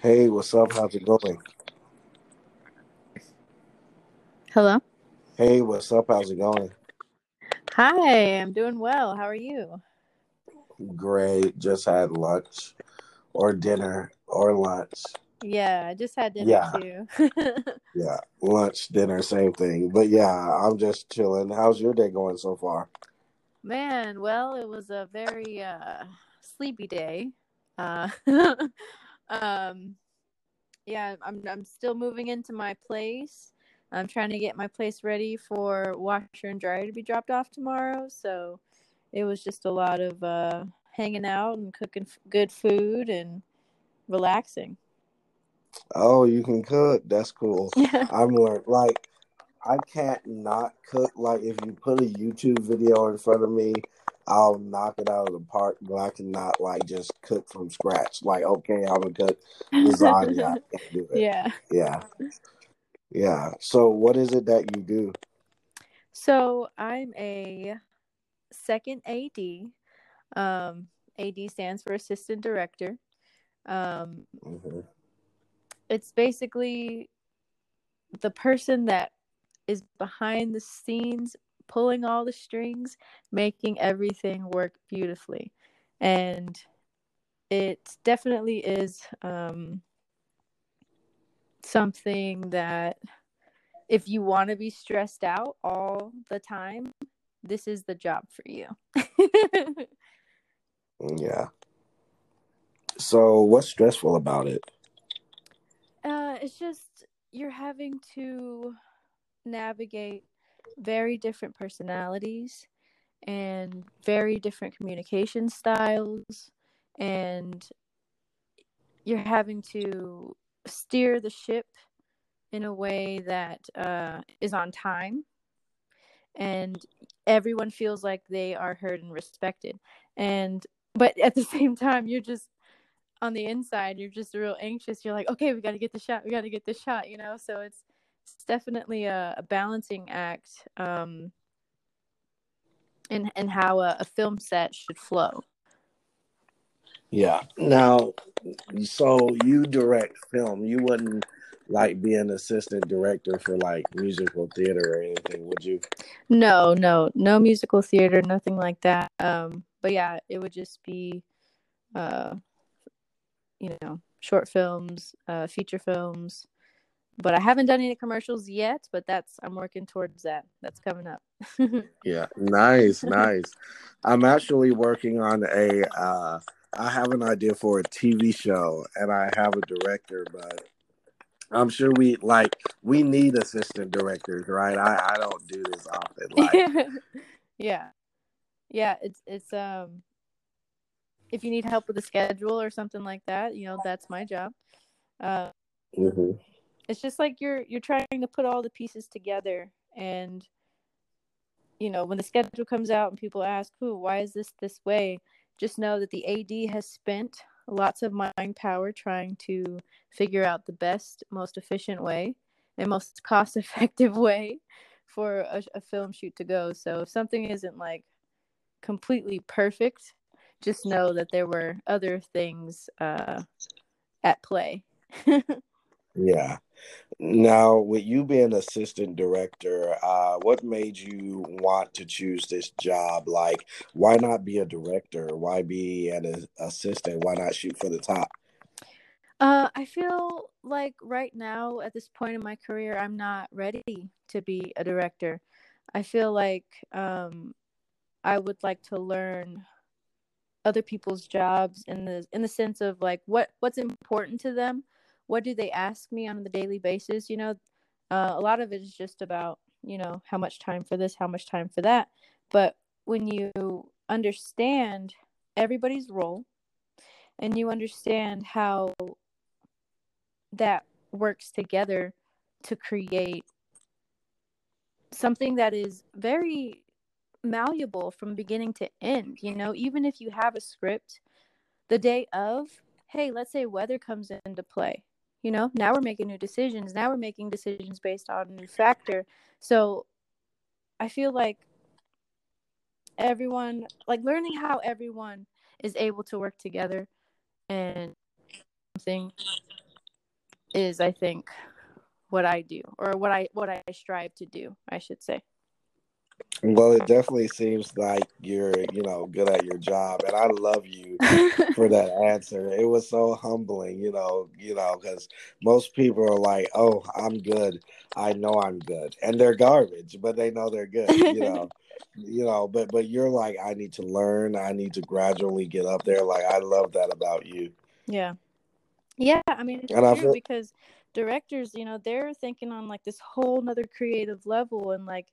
Hey, what's up? How's it going? Hello. Hey, what's up? How's it going? Hi, I'm doing well. How are you? Great. Just had lunch or dinner or lunch. Yeah, I just had dinner Yeah, too. yeah. Lunch, dinner, same thing. But yeah, I'm just chilling. How's your day going so far? Man, well, it was a very uh sleepy day. Uh um yeah, I'm I'm still moving into my place. I'm trying to get my place ready for washer and dryer to be dropped off tomorrow, so it was just a lot of uh hanging out and cooking f- good food and relaxing. Oh, you can cook. That's cool. Yeah. I'm. Like, I can't not cook. Like, if you put a YouTube video in front of me, I'll knock it out of the park. But I cannot like just cook from scratch. Like, okay, I'm gonna cook lasagna. I can't do it. Yeah. Yeah, yeah. So, what is it that you do? So I'm a second AD. Um, AD stands for assistant director. Um, hmm it's basically the person that is behind the scenes, pulling all the strings, making everything work beautifully. And it definitely is um, something that if you want to be stressed out all the time, this is the job for you. Yeah. So, what's stressful about it? uh, it's just you're having to navigate very different personalities and very different communication styles and you're having to steer the ship in a way that uh, is on time and everyone feels like they are heard and respected. And but at the same time you're just on the inside you're just real anxious. You're like okay we got to get the shot we got to get the shot you know? So it's it's definitely a, a balancing act um in in how a, a film set should flow Yeah. Now, so you direct film. You wouldn't like be an assistant director for like musical theater or anything, would you? no no no musical theater nothing like that um but yeah it would just be uh you know short films uh feature films but i haven't done any commercials yet but that's i'm working towards that that's coming up Yeah. Nice, nice. I'm actually working on a uh I have an idea for a TV show and I have a director, but I'm sure we like we need assistant directors, right? I I don't do this often. Like, yeah yeah it's it's um if you need help with the schedule or something like that you know that's my job uh hmm it's just like you're you're trying to put all the pieces together and you know when the schedule comes out and people ask who why is this this way? just know that the ad has spent lots of mind power trying to figure out the best most efficient way and most cost effective way for a, a film shoot to go. So if something isn't like completely perfect just know that there were other things uh at play Yeah. Now, with you being assistant director, uh, what made you want to choose this job? Like, why not be a director? Why be an assistant? Why not shoot for the top? Uh, I feel like right now at this point in my career, I'm not ready to be a director. I feel like um, I would like to learn other people's jobs in the in the sense of like what what's important to them. What do they ask me on the daily basis? You know, uh, a lot of it is just about you know how much time for this, how much time for that. But when you understand everybody's role and you understand how that works together to create something that is very malleable from beginning to end. You know, even if you have a script, the day of, hey, let's say weather comes into play. You know, now we're making new decisions. Now we're making decisions based on a new factor. So I feel like everyone, like learning how everyone is able to work together and something is I think what I do or what I what I strive to do, I should say. Well, it definitely seems like you're, you know, good at your job, and I love you for that answer. It was so humbling, you know, you know, because most people are like, "Oh, I'm good. I know I'm good," and they're garbage, but they know they're good, you know, you know. But but you're like, I need to learn. I need to gradually get up there. Like I love that about you. Yeah, yeah. I mean, it's And I feel, because directors, you know, they're thinking on like this whole nother creative level and like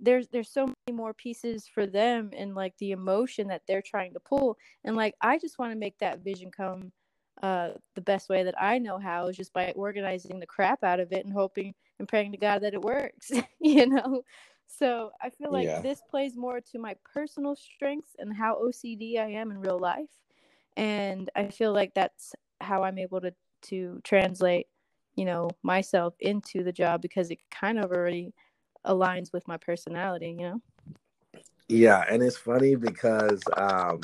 there's there's so many more pieces for them and like the emotion that they're trying to pull and like i just want to make that vision come uh the best way that i know how is just by organizing the crap out of it and hoping and praying to god that it works you know? So i feel like yeah, this plays more to my personal strengths and how ocd i am in real life and i feel like that's how i'm able to to translate you know myself into the job because it kind of already aligns with my personality, you know? yeah, and it's funny because, um,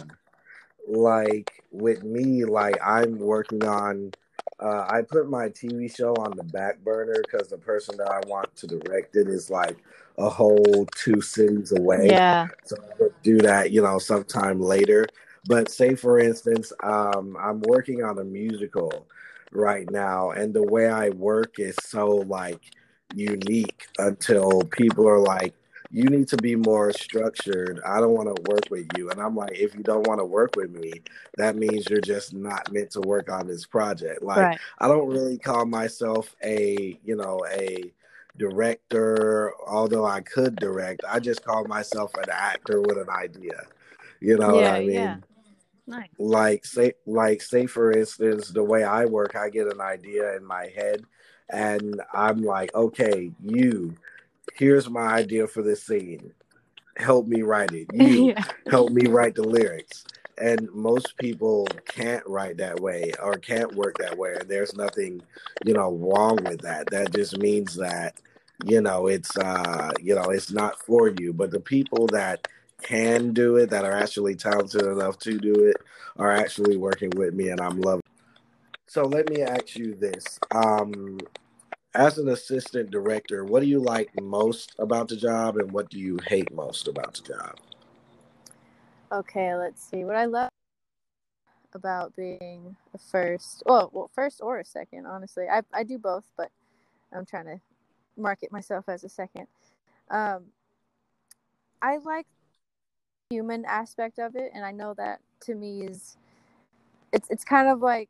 like with me, like I'm working on. Uh, I put my TV show on the back burner because the person that I want to direct it is like a whole two cities away. Yeah. So I would do that, you know, sometime later. But say for instance, um, I'm working on a musical right now, and the way I work is so like unique until people are like, you need to be more structured. I don't want to work with you. And I'm like, if you don't want to work with me, that means you're just not meant to work on this project. Like, Right. I don't really call myself a, you know, a director, although I could direct. I just call myself an actor with an idea. You know what Yeah, I yeah. mean? Nice. Like say like say for instance, the way I work, I get an idea in my head and I'm like, okay, you, here's my idea for this scene. Help me write it. You yeah. help me write the lyrics. And most people can't write that way or can't work that way. And there's nothing, you know, wrong with that. That just means that, you know, it's uh, you know, it's not for you. But the people that can do it, that are actually talented enough to do it, are actually working with me and I'm loving. So let me ask you this. Um, as an assistant director, what do you like most about the job and what do you hate most about the job? Okay, let's see. What I love about being a first, well, well, first or a second, honestly. I, I do both, but I'm trying to market myself as a second. Um, I like human aspect of it, and I know that to me is it's it's kind of like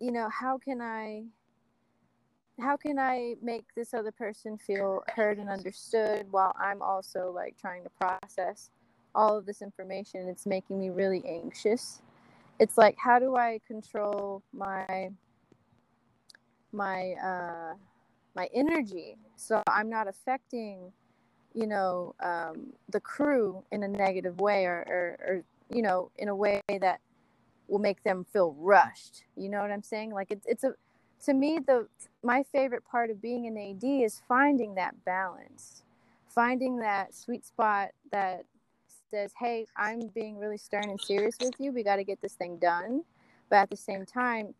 you know how can I how can I make this other person feel heard and understood while I'm also like trying to process all of this information? It's making me really anxious. It's like how do I control my my uh my energy so I'm not affecting you know um, the crew in a negative way or, or or you know in a way that will make them feel rushed. You know what I'm saying? Like it's it's a to me the my favorite part of being an AD is finding that balance. Finding that sweet spot that says, "Hey, I'm being really stern and serious with you. We got to get this thing done." But at the same time,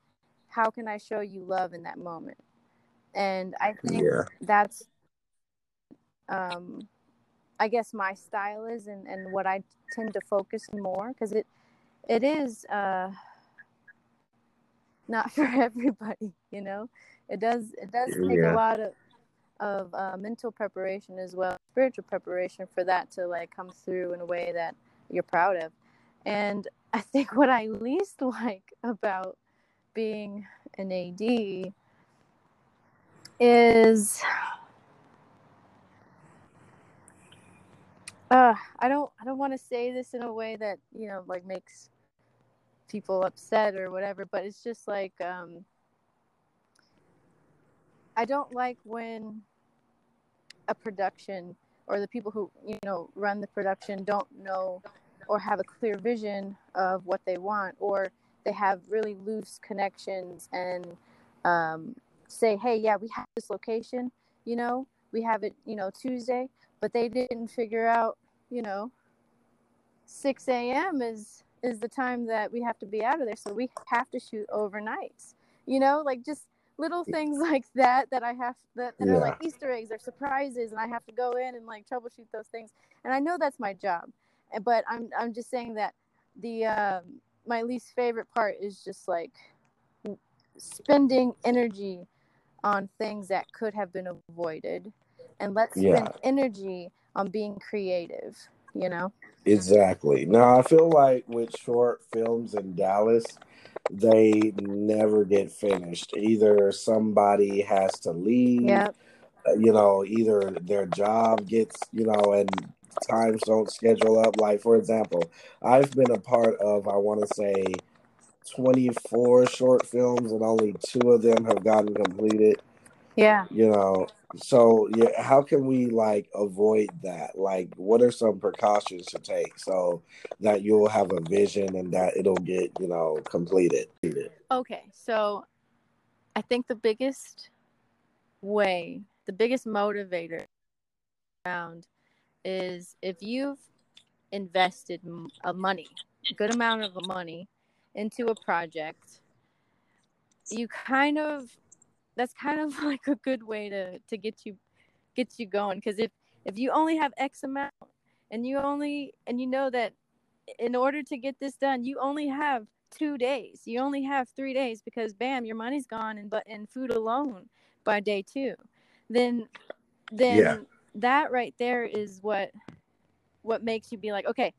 how can I show you love in that moment? And I think Yeah. that's um I guess my style is and, and what I tend to focus more because it it is uh not for everybody you know? It does it does take a lot of of uh, mental preparation as well spiritual preparation for that to like come through in a way that you're proud of. And i think what i least like about being an ad is uh i don't i don't want to say this in a way that you know like makes people upset or whatever but it's just like um i don't like when a production or the people who you know run the production don't know or have a clear vision of what they want or they have really loose connections and um, say hey yeah we have this location you know we have it you know tuesday but they didn't figure out you know 6 a.m is is the time that we have to be out of there so we have to shoot overnights you know like just little things like that that I have that, that Yeah. are like Easter eggs or surprises, and I have to go in and like troubleshoot those things. And I know that's my job, Eh, but I'm I'm just saying that the um, my least favorite part is just like spending energy on things that could have been avoided, and let's spend energy on being creative. You know? Exactly. Now I feel like with short films in Dallas, they never get finished. Either somebody has to leave, Yep. uh, you know, either their job gets, you know, and times don't schedule up. Like for example, I've been a part of I want to say 24 short films and only two of them have gotten completed, Yeah. you know. So, yeah, how can we like avoid that? Like what are some precautions to take so that you'll have a vision and that it'll get, you know, completed? Okay, so I think the biggest way, the biggest motivator around is if you've invested a money, a good amount of money into a project, you kind of that's kind of like a good way to to get you get you going because if if you only have x amount and you only and you know that in order to get this done you only have two days you only have three days because bam your money's gone and but in food alone by day two then then Yeah. that right there is what what makes you be like okay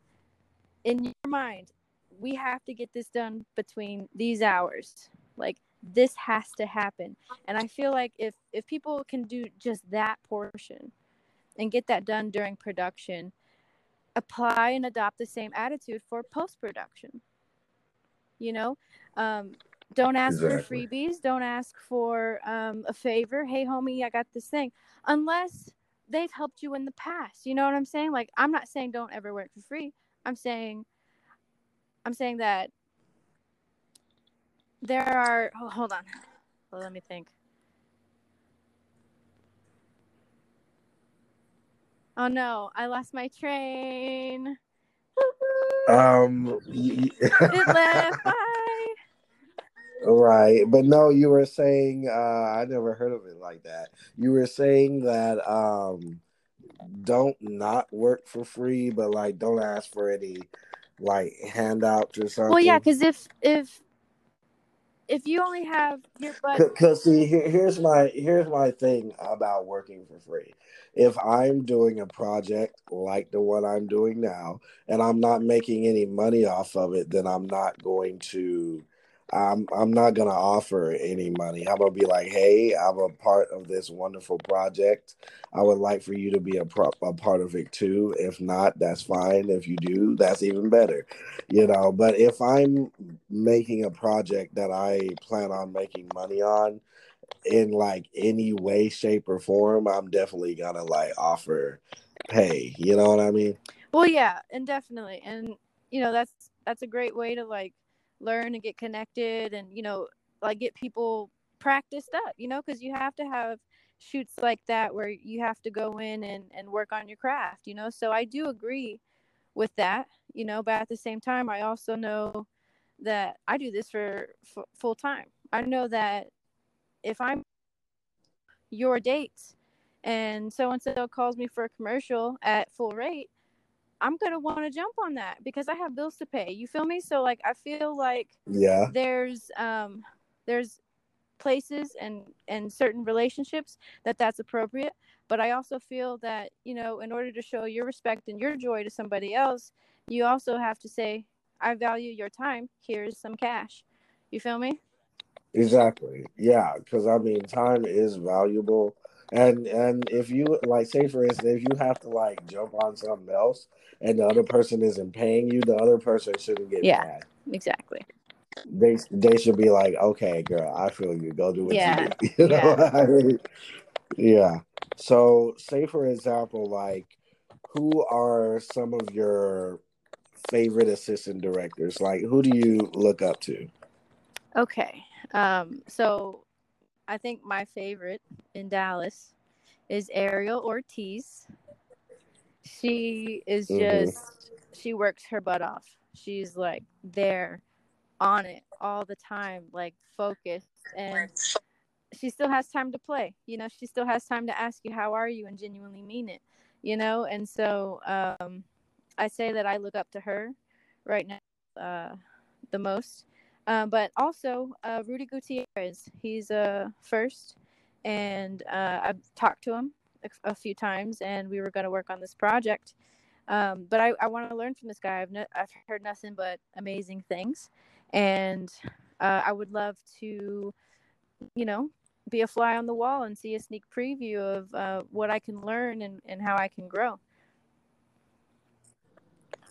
in your mind we have to get this done between these hours like this has to happen. And i feel like if if people can do just that portion and get that done during production apply and adopt the same attitude for post production you know? Um, don't ask Exactly. for freebies. Don't ask for um, a favor. Hey homie i got this thing. Unless they've helped you in the past. You know what i'm saying? Like i'm not saying don't ever work for free. I'm saying i'm saying that there are oh, hold on. Well, let me think. Oh no. I lost my train. Um it left bye. Right, but no, you were saying uh I never heard of it like that. You were saying that um don't not work for free, but like don't ask for any like handouts or something. well yeah because if if if you only have your butt Because see, here, here's my here's my thing about working for free. If I'm doing a project like the one I'm doing now, and I'm not making any money off of it, then I'm not going to. I'm I'm not gonna offer any money. I'm gonna be like, hey, I'm a part of this wonderful project. I would like for you to be a pro- a part of it too. If not, that's fine. If you do, that's even better. You know. But if I'm making a project that I plan on making money on in like any way, shape, or form, I'm definitely gonna like offer pay. You know what I mean? Well, yeah, and definitely, and you know that's that's a great way to like learn and get connected, and you know like get people practiced up. You know, because you have to have shoots like that where you have to go in and and work on your craft. You know, so I do agree with that. You know, but at the same time, I also know that I do this for, for full time. I know that if I'm your dates and so and so calls me for a commercial at full rate I'm gonna want to jump on that because I have bills to pay. You feel me? So like I feel like Yeah. there's um there's places and and certain relationships that that's appropriate, but I also feel that you know in order to show your respect and your joy to somebody else, you also have to say I value your time. Here's some cash. You feel me? Exactly. Yeah, because I mean, time is valuable, and and if you like, say for instance, if you have to like jump on something else, and the other person isn't paying you, the other person shouldn't get Yeah. mad. Exactly. They they should be like, okay, girl, I feel you. Go do what Yeah, you do. You know? yeah. I mean? yeah. So, say for example, like, who are some of your favorite assistant directors? Like, who do you look up to? Okay. Um, so I think my favorite in Dallas is Ariel Ortiz. She is Mhm. just she works her butt off. She's like there on it all the time, like focused and she still has time to play. You know, she still has time to ask you how are you and genuinely mean it. You know, and so um, I say that I look up to her right now uh, the most. Um, but also uh, Rudy Gutierrez, he's uh, first, and uh, I've talked to him a, a few times, and we were going to work on this project. Um, but I, I want to learn from this guy. I've, no, I've heard nothing but amazing things, and uh, I would love to, you know, be a fly on the wall and see a sneak preview of uh, what I can learn and, and how I can grow.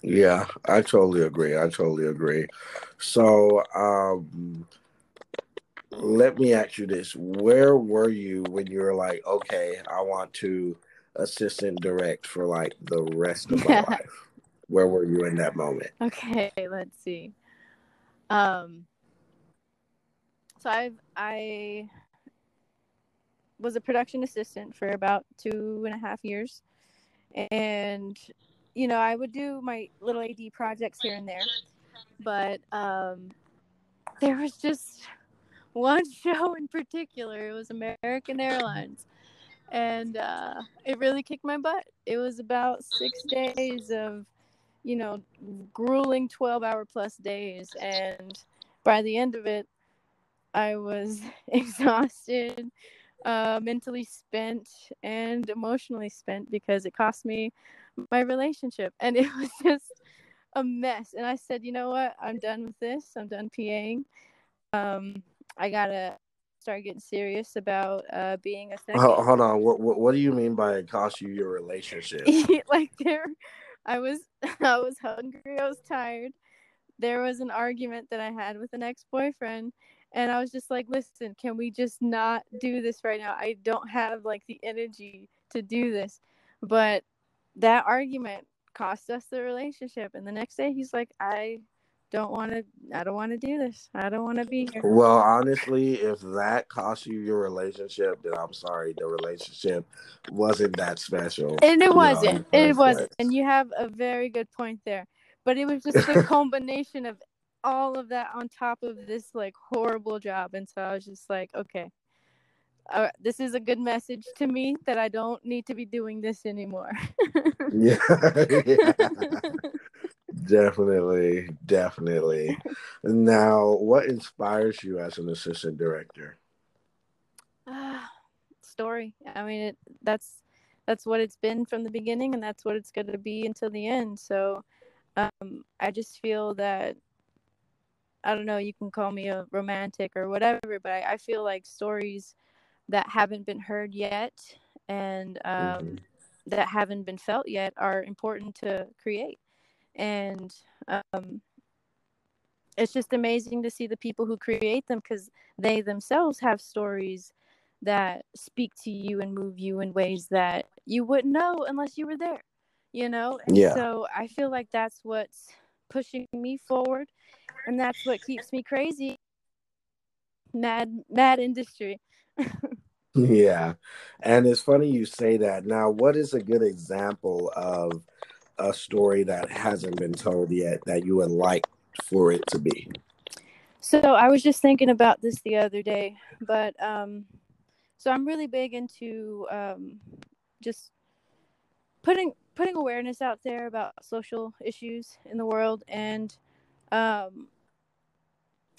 Yeah, I totally agree. I totally agree. So, um, let me ask you this: Where were you when you were like, okay, I want to assistant direct for like the rest of my life? Where were you in that moment? Okay, let's see. Um, so I've I was a production assistant for about two and a half years, and you know I would do my little AD projects here and there, but um, there was just one show in particular. It was American Airlines, and uh, it really kicked my butt. It was about six days of, you know, grueling twelve-hour plus days, and by the end of it, I was exhausted, uh, mentally spent, and emotionally spent because it cost me my relationship, and it was just a mess. And I said, you know what? I'm done with this. I'm done PAing. Um, I gotta start getting serious about uh, being a second. Hold on. What, what, what do you mean by it cost you your relationship? like there, I was I was hungry. I was tired. There was an argument that I had with an ex boyfriend, and I was just like, "Listen, can we just not do this right now? I don't have like the energy to do this." But that argument cost us the relationship. And the next day, he's like, "I don't want to i don't want to do this. I don't want to be here. Well honestly if that cost you your relationship then i'm sorry. The relationship wasn't that special and it wasn't. know, it wasn't. And you have a very good point there. But it was just the combination of all of that on top of this like horrible job. And so i was just like okay uh, this is a good message to me that i don't need to be doing this anymore yeah. yeah. Definitely, definitely. now, what inspires you as an assistant director? Uh, story. I mean, it, that's that's what it's been from the beginning, and that's what it's going to be until the end. So, um, I just feel that I don't know. You can call me a romantic or whatever, but I, I feel like stories that haven't been heard yet and um, mm-hmm. that haven't been felt yet are important to create. And um, it's just amazing to see the people who create them because they themselves have stories that speak to you and move you in ways that you wouldn't know unless you were there you know? And yeah. so i feel like that's what's pushing me forward and that's what keeps me crazy. Mad mad industry yeah and it's funny you say that now what is a good example of a story that hasn't been told yet that you would like for it to be? So I was just thinking about this the other day, but um, so I'm really big into um, just putting putting awareness out there about social issues in the world, and um,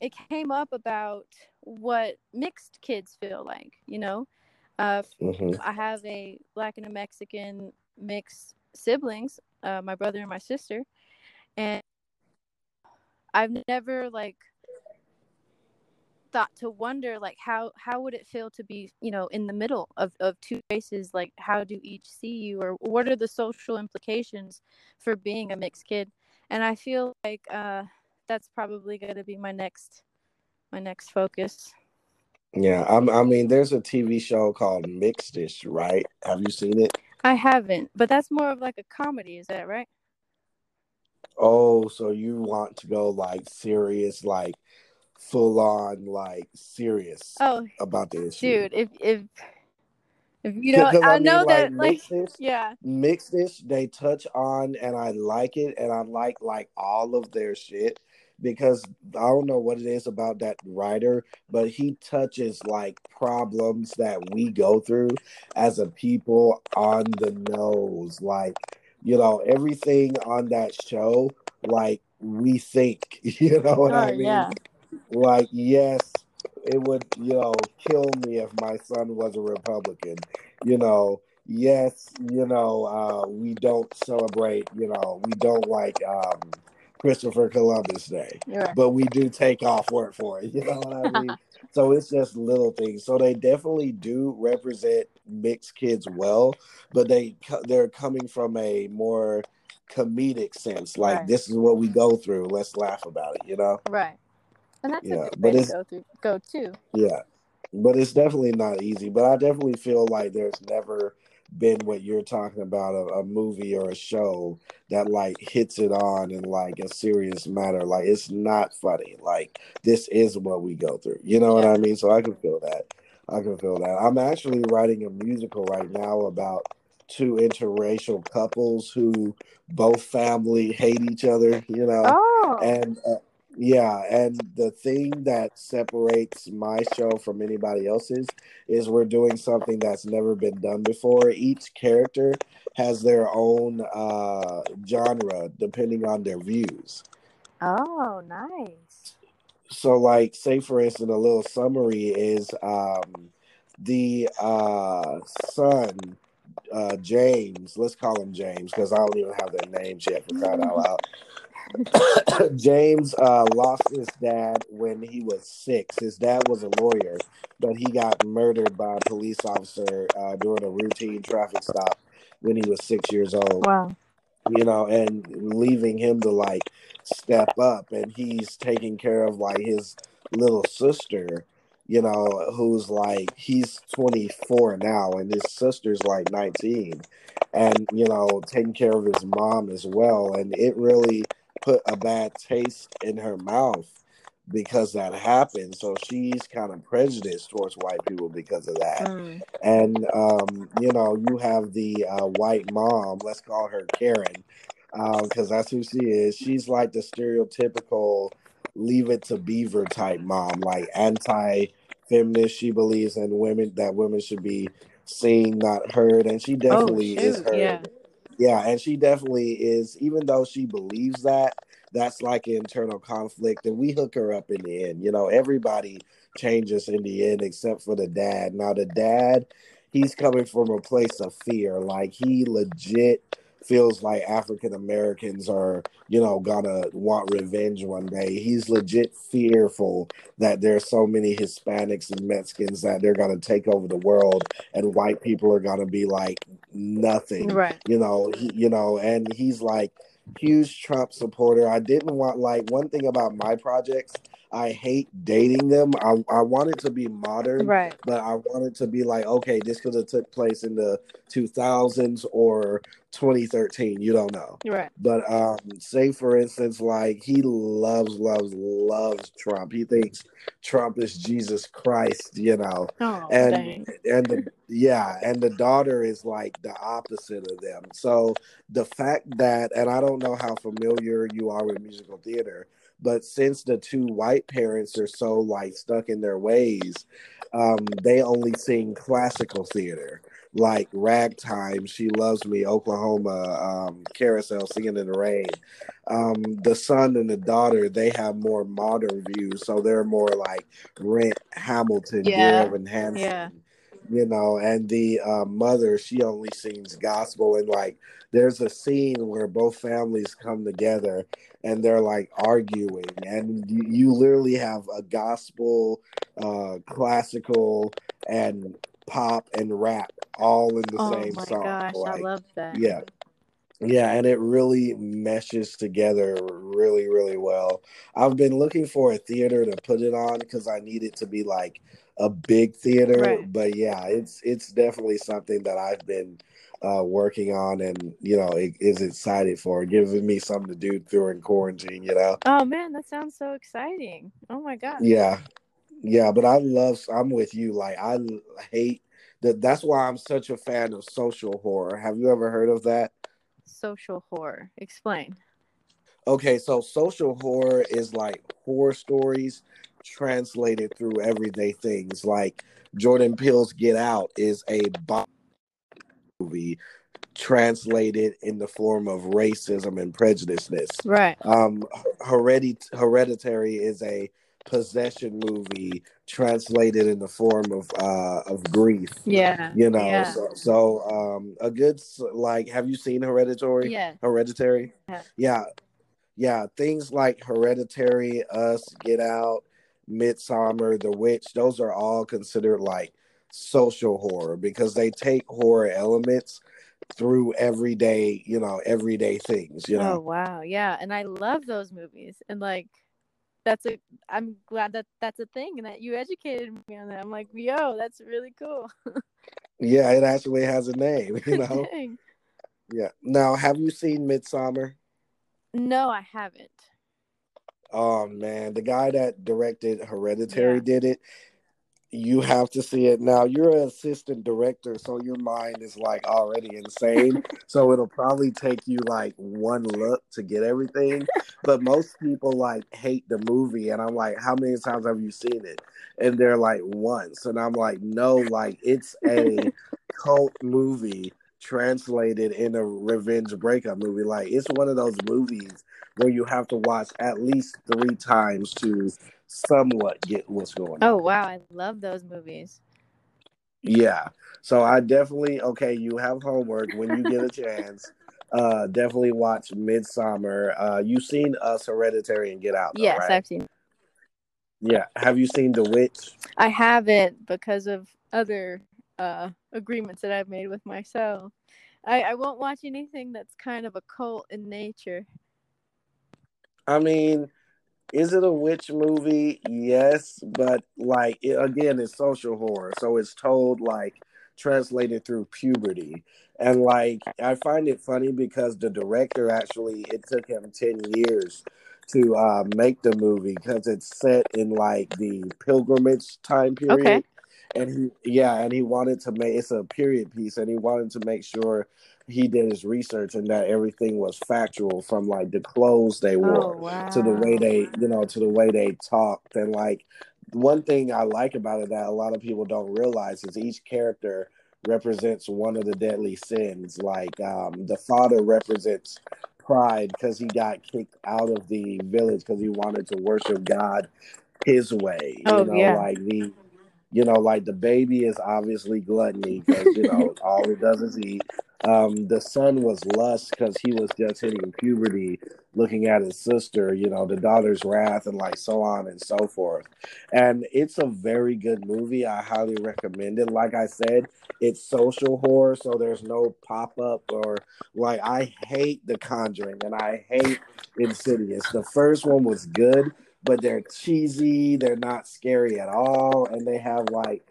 it came up about what mixed kids feel like. You know, uh, mm-hmm. I have a black and a Mexican mixed siblings, uh, my brother and my sister, and I've never like thought to wonder like how how would it feel to be you know in the middle of, of two races like how do each see you or what are the social implications for being a mixed kid and i feel like uh that's probably going to be my next my next focus yeah I'm, i mean there's a tv show called mixedish right have you seen it I haven't, but that's more of like a comedy, is that right? Oh, so you want to go like serious, like full on, like serious oh, about the issue. Dude, if if if you don't, I, I mean, know like, that like yeah, Mixed-ish. They touch on, and I like it, and I like like all of their shit. Because I don't know what it is about that writer, but he touches like problems that we go through as a people on the nose. Like, you know, everything on that show, like we think, you know what oh, I mean? Yeah. Like, yes, it would, you know, kill me if my son was a Republican. You know, yes, you know, uh, we don't celebrate, you know, we don't like um, Christopher Columbus Day, but we do take off work for it. You know what I mean? so it's just little things. So they definitely do represent mixed kids well, but they they're coming from a more comedic sense. Like right. this is what we go through. Let's laugh about it. You know? Right. And that's yeah, but it's, go through go too. Yeah. But it's definitely not easy. But I definitely feel like there's never been what you're talking about a, a, movie or a show that like hits it on in like a serious matter. Like it's not funny. Like this is what we go through. You know yeah. what i mean? So i can feel that. I can feel that. I'm actually writing a musical right now about two interracial couples who both family hate each other you know? Oh. and uh, yeah, and the thing that separates my show from anybody else's is we're doing something that's never been done before. Each character has their own uh, genre depending on their views. Oh, nice. So, like, say for instance, a little summary is um, the uh, son, uh, James. Let's call him James because I don't even have their names yet for crying out loud. James uh, lost his dad when he was six. His dad was a lawyer, but he got murdered by a police officer uh, during a routine traffic stop when he was six years old. Wow. You know, and leaving him to like step up, and he's taking care of like his little sister, you know, who's like, he's 24 now, and his sister's like 19, and, you know, taking care of his mom as well. And it really, put a bad taste in her mouth because that happened. So she's kind of prejudiced towards white people because of that. Mm. And, um, you know, you have the uh, white mom, let's call her Karen, because um, that's who she is. She's like the stereotypical leave it to beaver type mom, like anti feminist. She believes in women that women should be seen, not heard. And she oh, definitely oh, is heard. Yeah. Yeah, and she definitely is, even though she believes that, that's like an internal conflict. And we hook her up in the end. You know, everybody changes in the end except for the dad. Now, the dad, he's coming from a place of fear. Like, he legit feels like African Americans are, you know, gonna want revenge one day. He's legit fearful that there's so many Hispanics and Mexicans that they're gonna take over the world and white people are gonna be like nothing. Right. You know, he, you know, and he's like huge Trump supporter. I didn't want like one thing about my projects I hate dating them. I, I want it to be modern, right? But I want it to be like, okay, this could have took place in the 2000s or 2013. You don't know, right? But um, say for instance, like he loves, loves, loves Trump. He thinks Trump is Jesus Christ, you know. Oh, and dang. and the, yeah, and the daughter is like the opposite of them. So the fact that, and I don't know how familiar you are with musical theater but since the two white parents are so like stuck in their ways, um, they only sing classical theater like Ragtime, She Loves Me, Oklahoma, um, Carousel, Singing in the Rain. Um, the son and the daughter, they have more modern views, so they're more like Rent, Hamilton, yeah. Dear Evan Hansen. Yeah you know, and the uh, mother, she only sings gospel. And like, there's a scene where both families come together and they're like arguing, and you, you literally have a gospel, uh, classical, and pop and rap all in the oh same my song. Gosh, like, I love that. Yeah. Yeah, and it really meshes together really, really well. I've been looking for a theater to put it on because I need it to be like a big theater. Right. But yeah, it's it's definitely something that I've been uh, working on and you know it, is excited for giving me something to do during quarantine. You know. Oh man, that sounds so exciting! Oh my god. Yeah, yeah, but I love. I'm with you. Like I hate that. That's why I'm such a fan of social horror. Have you ever heard of that? Social horror. Explain. Okay, so social horror is like horror stories translated through everyday things. Like Jordan Peele's Get Out is a movie translated in the form of racism and prejudiceness. Right. Um, Heredit- Hereditary is a possession movie translated in the form of uh of grief. Yeah. You know, Yeah. so, so um a good like have you seen Hereditary? Yeah. Hereditary? Yeah. Yeah. Yeah, things like Hereditary, Us, Get Out, Midsommar, The Witch, those are all considered like social horror because they take horror elements through everyday, you know, everyday things, you know. Oh wow, yeah, and I love those movies, and like, that's a. I'm glad that that's a thing, and that you educated me on that. I'm like, yo, that's really cool. Yeah, it actually has a name, you know. Yeah. Now, have you seen Midsommar? No, I haven't. Oh man, the guy that directed Hereditary Yeah. did it. You have to see it now. You're an assistant director, so your mind is like already insane. so it'll probably take you like one look to get everything. But most people like hate the movie, and I'm like, how many times have you seen it? And they're like, once. And I'm like, no, like it's a cult movie translated in a revenge breakup movie. Like it's one of those movies where you have to watch at least three times to somewhat get what's going on. Oh wow, I love those movies. Yeah. So I definitely okay, you have homework when you get a chance. Uh definitely watch Midsommar. Uh you've seen Us Hereditary and Get Out, though, yes, right? I've seen. Yeah. Have you seen The Witch? I haven't because of other uh agreements that I've made with myself. I I won't watch anything that's kind of a cult in nature. I mean, is it a witch movie? Yes, but like it, again, it's social horror, so it's told like translated through puberty, and like I find it funny because the director actually it took him ten years to uh, make the movie because it's set in like the pilgrimage time period. Okay. And he, yeah, and he wanted to make it's a period piece, and he wanted to make sure he did his research and that everything was factual from like the clothes they wore Oh wow. to the way they you know to the way they talked and like one thing i like about it that a lot of people don't realize is each character represents one of the deadly sins like um, the father represents pride because he got kicked out of the village because he wanted to worship god his way Oh, you know yeah. like the you know like the baby is obviously gluttony because you know all it does is eat um, the son was lust because he was just hitting puberty, looking at his sister, you know, the daughter's wrath, and like so on and so forth. And it's a very good movie. I highly recommend it. Like I said, it's social horror, so there's no pop up or like I hate The Conjuring and I hate Insidious. The first one was good, but they're cheesy, they're not scary at all, and they have like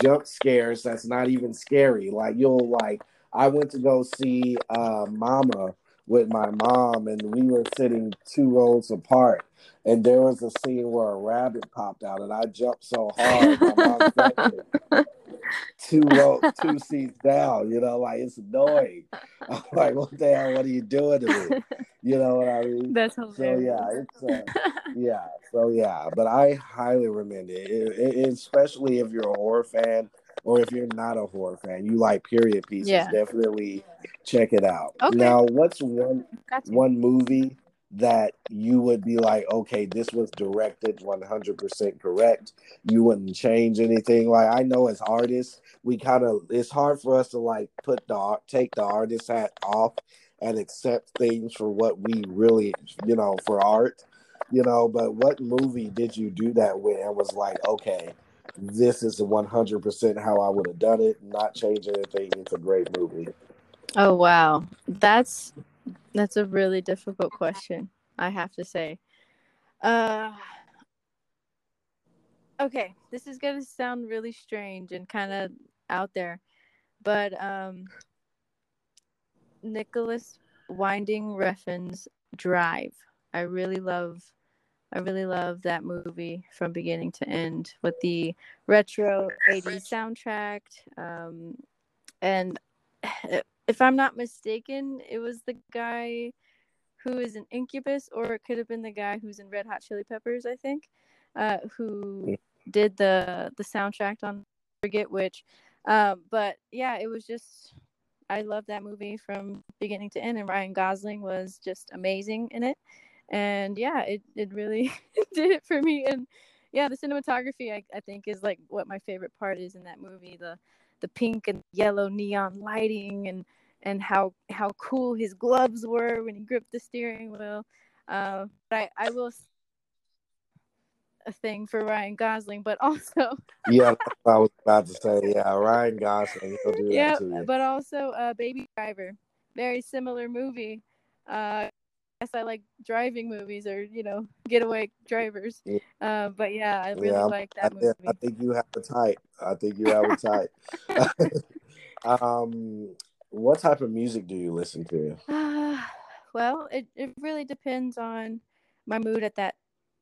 jump scares that's not even scary. Like you'll like I went to go see uh, Mama with my mom, and we were sitting two rows apart. And there was a scene where a rabbit popped out, and I jumped so hard, my mom felt it. Two row, two seats down. You know, like it's annoying. I'm like, what the hell? What are you doing to me? You know what I mean? That's So yeah, it's uh, yeah, so yeah, but I highly recommend it. It, it, especially if you're a horror fan or if you're not a horror fan, you like period pieces. Yeah. Definitely check it out. Okay. Now, what's one Got you. one movie that you would be like, okay, this was directed 100% correct. You wouldn't change anything. Like I know as artists, we kind of it's hard for us to like put the art, take the artist hat off and accept things for what we really, you know, for art, you know. But what movie did you do that with and was like, okay, this is 100% how I would have done it, not change anything. It's a great movie. Oh wow, that's that's a really difficult question. I have to say. Uh, okay, this is gonna sound really strange and kind of out there, but um, Nicolas Winding Refn's Drive. I really love. I really love that movie from beginning to end with the retro 80s soundtrack. Um, and if I'm not mistaken, it was the guy who is in Incubus, or it could have been the guy who's in Red Hot Chili Peppers, I think, uh, who did the the soundtrack on forget which. Um, but yeah, it was just I love that movie from beginning to end, and Ryan Gosling was just amazing in it. And yeah, it it really did it for me. And yeah, the cinematography I, I think is like what my favorite part is in that movie. The the pink and yellow neon lighting and and how how cool his gloves were when he gripped the steering wheel. Uh, but I, I will a thing for Ryan Gosling, but also yeah, I was about to say yeah, Ryan Gosling. Yeah, but also uh, Baby Driver, very similar movie. Uh, I like driving movies or you know getaway drivers. Yeah. Uh, but yeah, I really yeah, like that I, movie. I think you have a type. I think you have a type. um, what type of music do you listen to? Uh, well, it, it really depends on my mood at that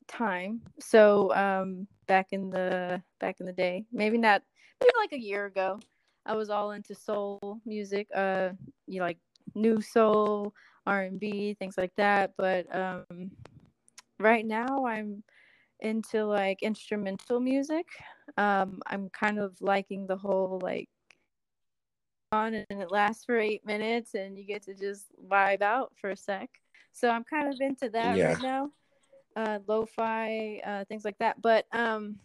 time. So um, back in the back in the day, maybe not, maybe like a year ago, I was all into soul music. Uh, you know, like new soul, R and B, things like that. But um, right now, I'm into like instrumental music. Um, I'm kind of liking the whole like on and it lasts for eight minutes and you get to just vibe out for a sec. So I'm kind of into that yeah. right now uh, lo-fi, uh, things like that. But um,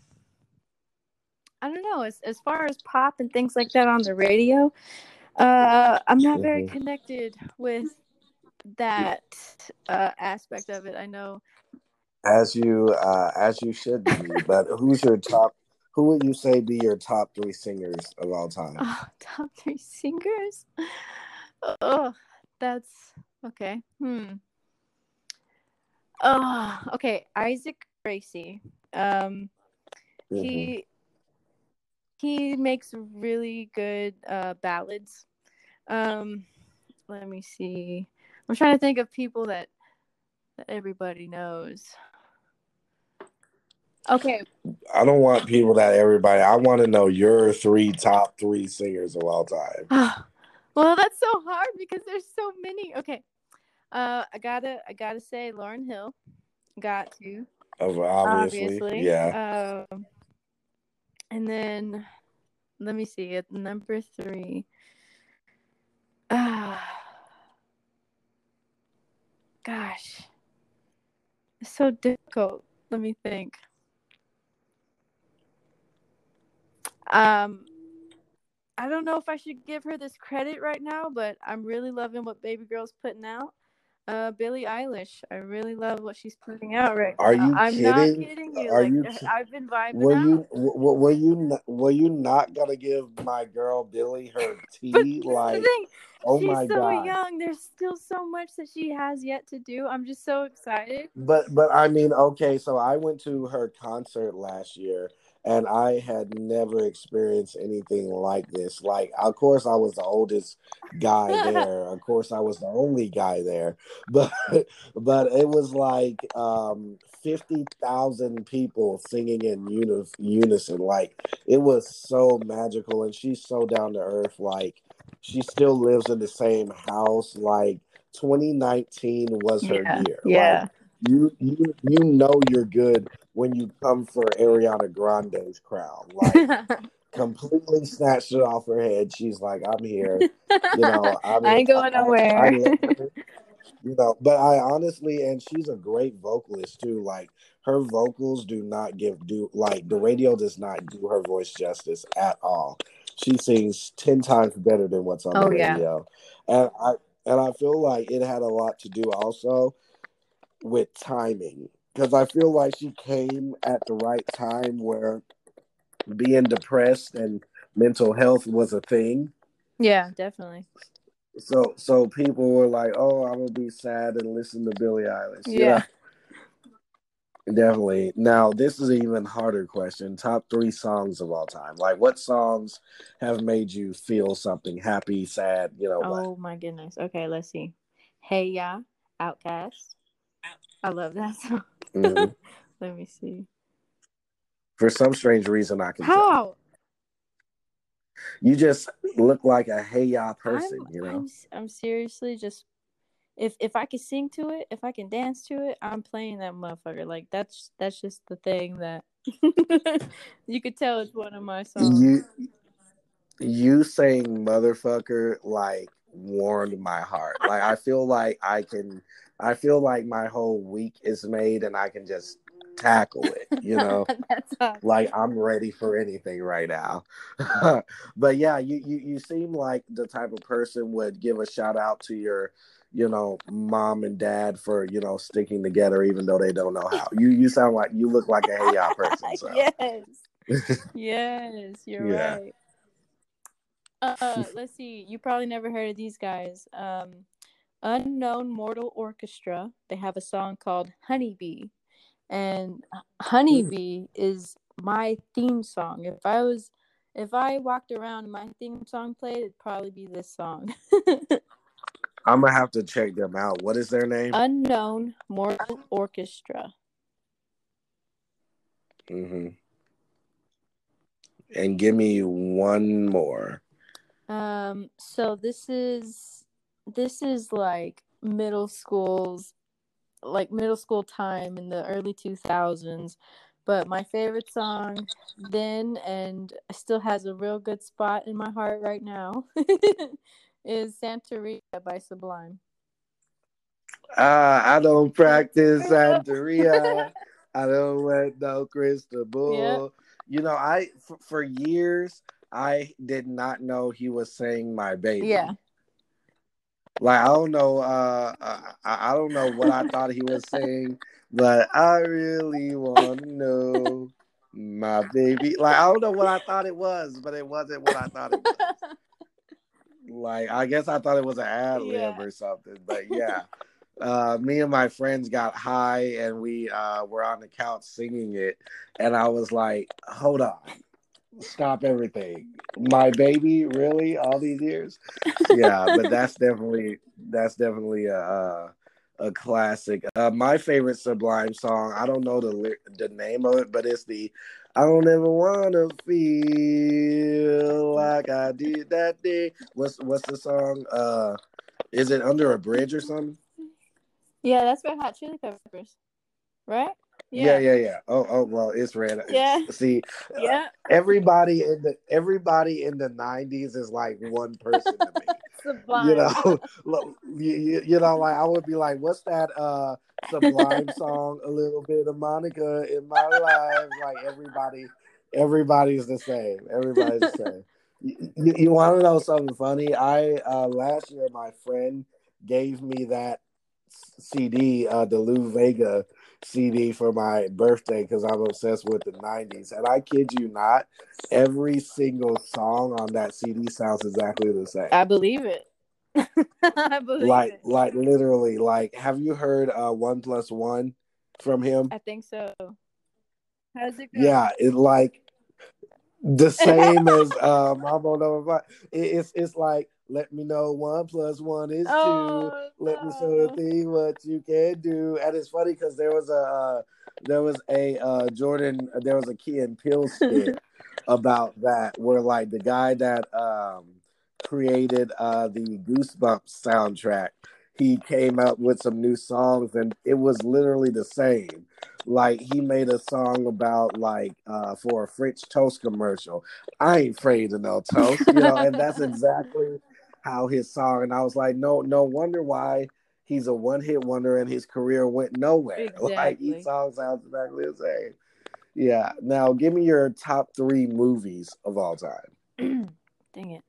I don't know. As as far as pop and things like that on the radio, uh, I'm not very mm-hmm. connected with that uh, aspect of it. I know. As you uh, as you should be, but who's your top? Who would you say be your top three singers of all time? Oh, top three singers. Oh, that's okay. Hmm. Oh, okay. Isaac Gracie. Um, mm-hmm. he he makes really good uh, ballads. Um, let me see. I'm trying to think of people that that everybody knows. Okay. I don't want people that everybody. I want to know your three top three singers of all time. well, that's so hard because there's so many. Okay. Uh, I gotta, I gotta say, Lauryn Hill, got to. Oh, obviously, obviously. yeah. Um, and then, let me see. At number three, ah, gosh, it's so difficult. Let me think. Um, I don't know if I should give her this credit right now, but I'm really loving what Baby Girl's putting out. Uh, Billie Eilish. I really love what she's putting out right Are now. you I'm kidding? not kidding you. Are like, you? I've been vibing. Were out. you? Were you? Were you not gonna give my girl Billie her tea? like, oh she's my so god! young. There's still so much that she has yet to do. I'm just so excited. But but I mean, okay. So I went to her concert last year, and I had never experienced anything like this. Like, of course, I was the oldest guy there. of course, I was the only guy there, but but it was like um, fifty thousand people singing in uni- unison. Like, it was so magical, and she's so down to earth. Like, she still lives in the same house. Like, 2019 was her yeah, year. Yeah. Like, you you you know you're good when you come for Ariana Grande's crowd. Like completely snatched it off her head. She's like, I'm here. You know, I, mean, I ain't going I, nowhere. I, you know, but I honestly, and she's a great vocalist too. Like her vocals do not give do like the radio does not do her voice justice at all. She sings ten times better than what's on oh, the radio, yeah. and I and I feel like it had a lot to do also with timing because I feel like she came at the right time where being depressed and mental health was a thing. Yeah, definitely. So so people were like, "Oh, I'm gonna be sad and listen to Billie Eilish." Yeah. yeah. Definitely. Now, this is an even harder question. Top three songs of all time. Like, what songs have made you feel something happy, sad? You know. Oh what? my goodness. Okay, let's see. Hey Ya, OutKast. I love that song. Mm-hmm. Let me see. For some strange reason, I can how. Tell. You just look like a hey ya person, I'm, you know. I'm, I'm seriously just if if I can sing to it, if I can dance to it, I'm playing that motherfucker. Like that's that's just the thing that you could tell it's one of my songs. You you saying motherfucker like warmed my heart. Like I feel like I can I feel like my whole week is made and I can just tackle it, you know. Like I'm ready for anything right now. but yeah, you, you you seem like the type of person would give a shout out to your, you know, mom and dad for you know sticking together even though they don't know how. You you sound like you look like a hey y'all person. So. yes, yes, you're Yeah. right. Uh, let's see. You probably never heard of these guys. Um, Unknown Mortal Orchestra. They have a song called Honeybee, and Honeybee is my theme song. If I was, if I walked around and my theme song played, it'd probably be this song. I'm gonna have to check them out. What is their name? Unknown Mortal Orchestra. Mm-hmm. And give me one more. Um, so this is this is like middle school's like middle school time in the early 2000s. But my favorite song then and still has a real good spot in my heart right now is Santeria by Sublime. Uh, I don't practice Santeria. I don't let no crystal ball. You know, I for, for years I did not know he was saying my baby. Yeah. Like I don't know, uh, I, I don't know what I thought he was saying, but I really want to know my baby. Like I don't know what I thought it was, but it wasn't what I thought it was. Like I guess I thought it was an ad lib Yeah. or something, but yeah. Uh, me and my friends got high and we uh, were on the couch singing it, and I was like, "Hold on, stop everything, my baby, really? All these years?" yeah, but that's definitely that's definitely a a, a classic. Uh, my favorite Sublime song. I don't know the the name of it, but it's the I don't ever wanna feel like I did that day. What's what's the song? Uh, is it under a bridge or something? yeah, that's by Hot Chili Peppers. Right? Yeah, yeah, yeah. Oh, oh, well, it's red. Yeah. See, Yeah. everybody in the everybody in the '90s is like one person to me. Sublime. you know you, you, know like i would be like what's that uh sublime song a little bit of monica in my life like everybody everybody's the same everybody's the same you, you, you want to know something funny i uh last year my friend gave me that cd uh the lou bega cd for my birthday because i'm obsessed with the 90s and i kid you not every single song on that cd sounds exactly the same I believe it. I believe like it. like literally like have you heard uh one plus one from him I think so. How's it go? yeah it like the same as uh mambo number five it, it's it's like let me know one plus one is two. Oh, let me show no. thee what you can do. And it's funny because there was a uh, there was a uh jordan there was a key and peele skit about that where like the guy that um created uh the goosebumps soundtrack he came up with some new songs and it was literally the same. Like he made a song about like uh for a french toast commercial. I ain't afraid of no toast you know and that's exactly how his song and i was like no no wonder why he's a one-hit wonder and his career went nowhere like Exactly. each song sounds exactly the same yeah now give me your top three movies of all time Dang it.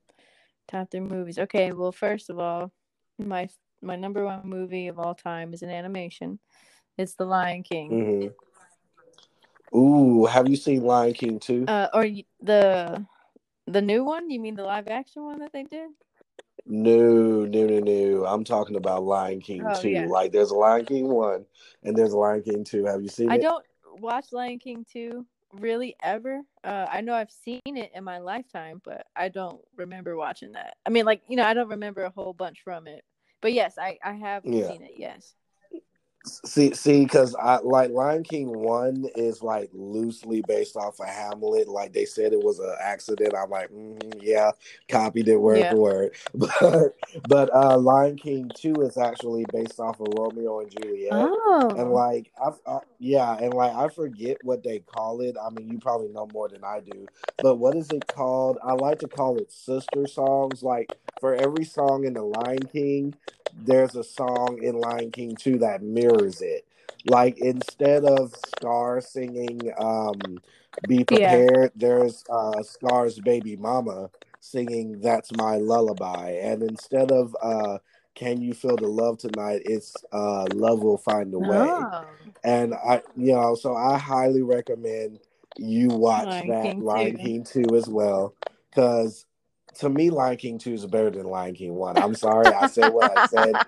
Top three movies. Okay, well, first of all, my my number one movie of all time is an animation. It's The Lion King. hmm ooh have you seen lion king 2 Uh, or the the new one? You mean the live action one that they did? No, no, no, no. I'm talking about Lion King Oh, 2. yeah. Like there's a Lion King 1 and there's a Lion King 2. Have you seen I it? don't watch Lion King 2 really ever. Uh, I know I've seen it in my lifetime, but I don't remember watching that. I mean, like, you know, I don't remember a whole bunch from it. But yes, I, I have Yeah. seen it, yes. See, see, because I like Lion King one is like loosely based off of Hamlet. Like they said it was an accident. I'm like, mm, yeah, copied it word yeah. for word. But but uh Lion King two is actually based off of Romeo and Juliet. Oh. And like, I, I yeah, and like I forget what they call it. I mean, you probably know more than I do. But what is it called? I like to call it sister songs. Like for every song in the Lion King, there's a song in Lion King 2 that mirrors it. Like instead of Scar singing um Be Prepared, yeah. there's uh Scar's baby mama singing That's My Lullaby. And instead of uh Can You Feel the Love Tonight, it's uh Love Will Find a Way. Oh. And I you know, so I highly recommend you watch Lion that King Lion 2. King 2 as well. Cause to me, Lion King two is better than Lion King one. I'm sorry, I said what I said.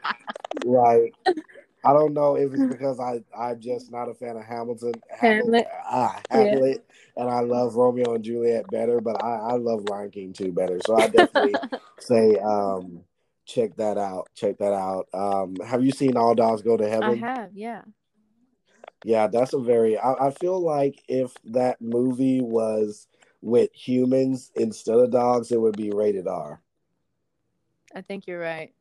Like, I don't know if it's because I I'm just not a fan of Hamilton, Hamlet, ah, Hamlet, yeah. and I love Romeo and Juliet better, but I I love Lion King two better. So I definitely say um check that out. Check that out. Um, have you seen All Dogs Go to Heaven? I have, yeah. Yeah, that's a very. I, I feel like if that movie was with humans instead of dogs, it would be rated R. I think you're right.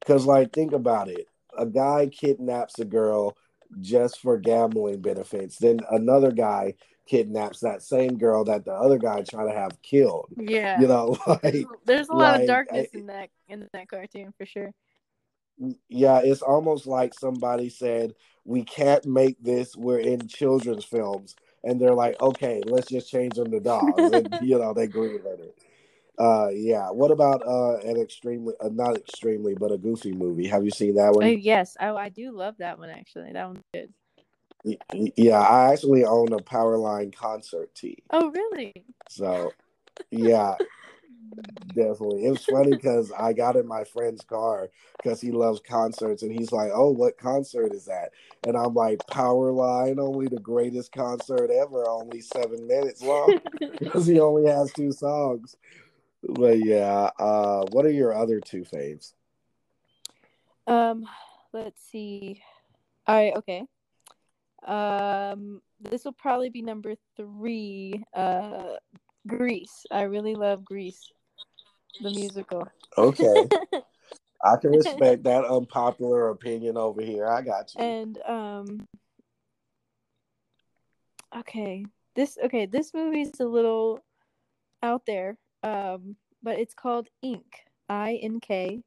Because, like, think about it a guy kidnaps a girl just for gambling benefits, then another guy kidnaps that same girl that the other guy trying to have killed. Yeah. You know, like there's a lot like, of darkness I, in that in that cartoon for sure. Yeah, it's almost like somebody said, We can't make this, we're in children's films and they're like, okay, let's just change them to dogs, and you know they agree with it. Uh, yeah. What about uh an extremely, uh, not extremely, but a goofy movie? Have you seen that one? Uh, yes, I, I do love that one actually. That one's good. Yeah, I actually own a Powerline concert tee. Oh, really? So, yeah, Definitely. It was funny because I got in my friend's car because he loves concerts and he's like, Oh, what concert is that? And I'm like, Powerline, only the greatest concert ever, only seven minutes long because he only has two songs. But yeah, uh, what are your other two faves? Um, let's see. All right, okay. Um, this will probably be number three. Uh, Grease. I really love Grease the musical. Okay. I can respect that unpopular opinion over here. I got you. And um okay. This okay, this movie's a little out there. Um but it's called Ink. I N K.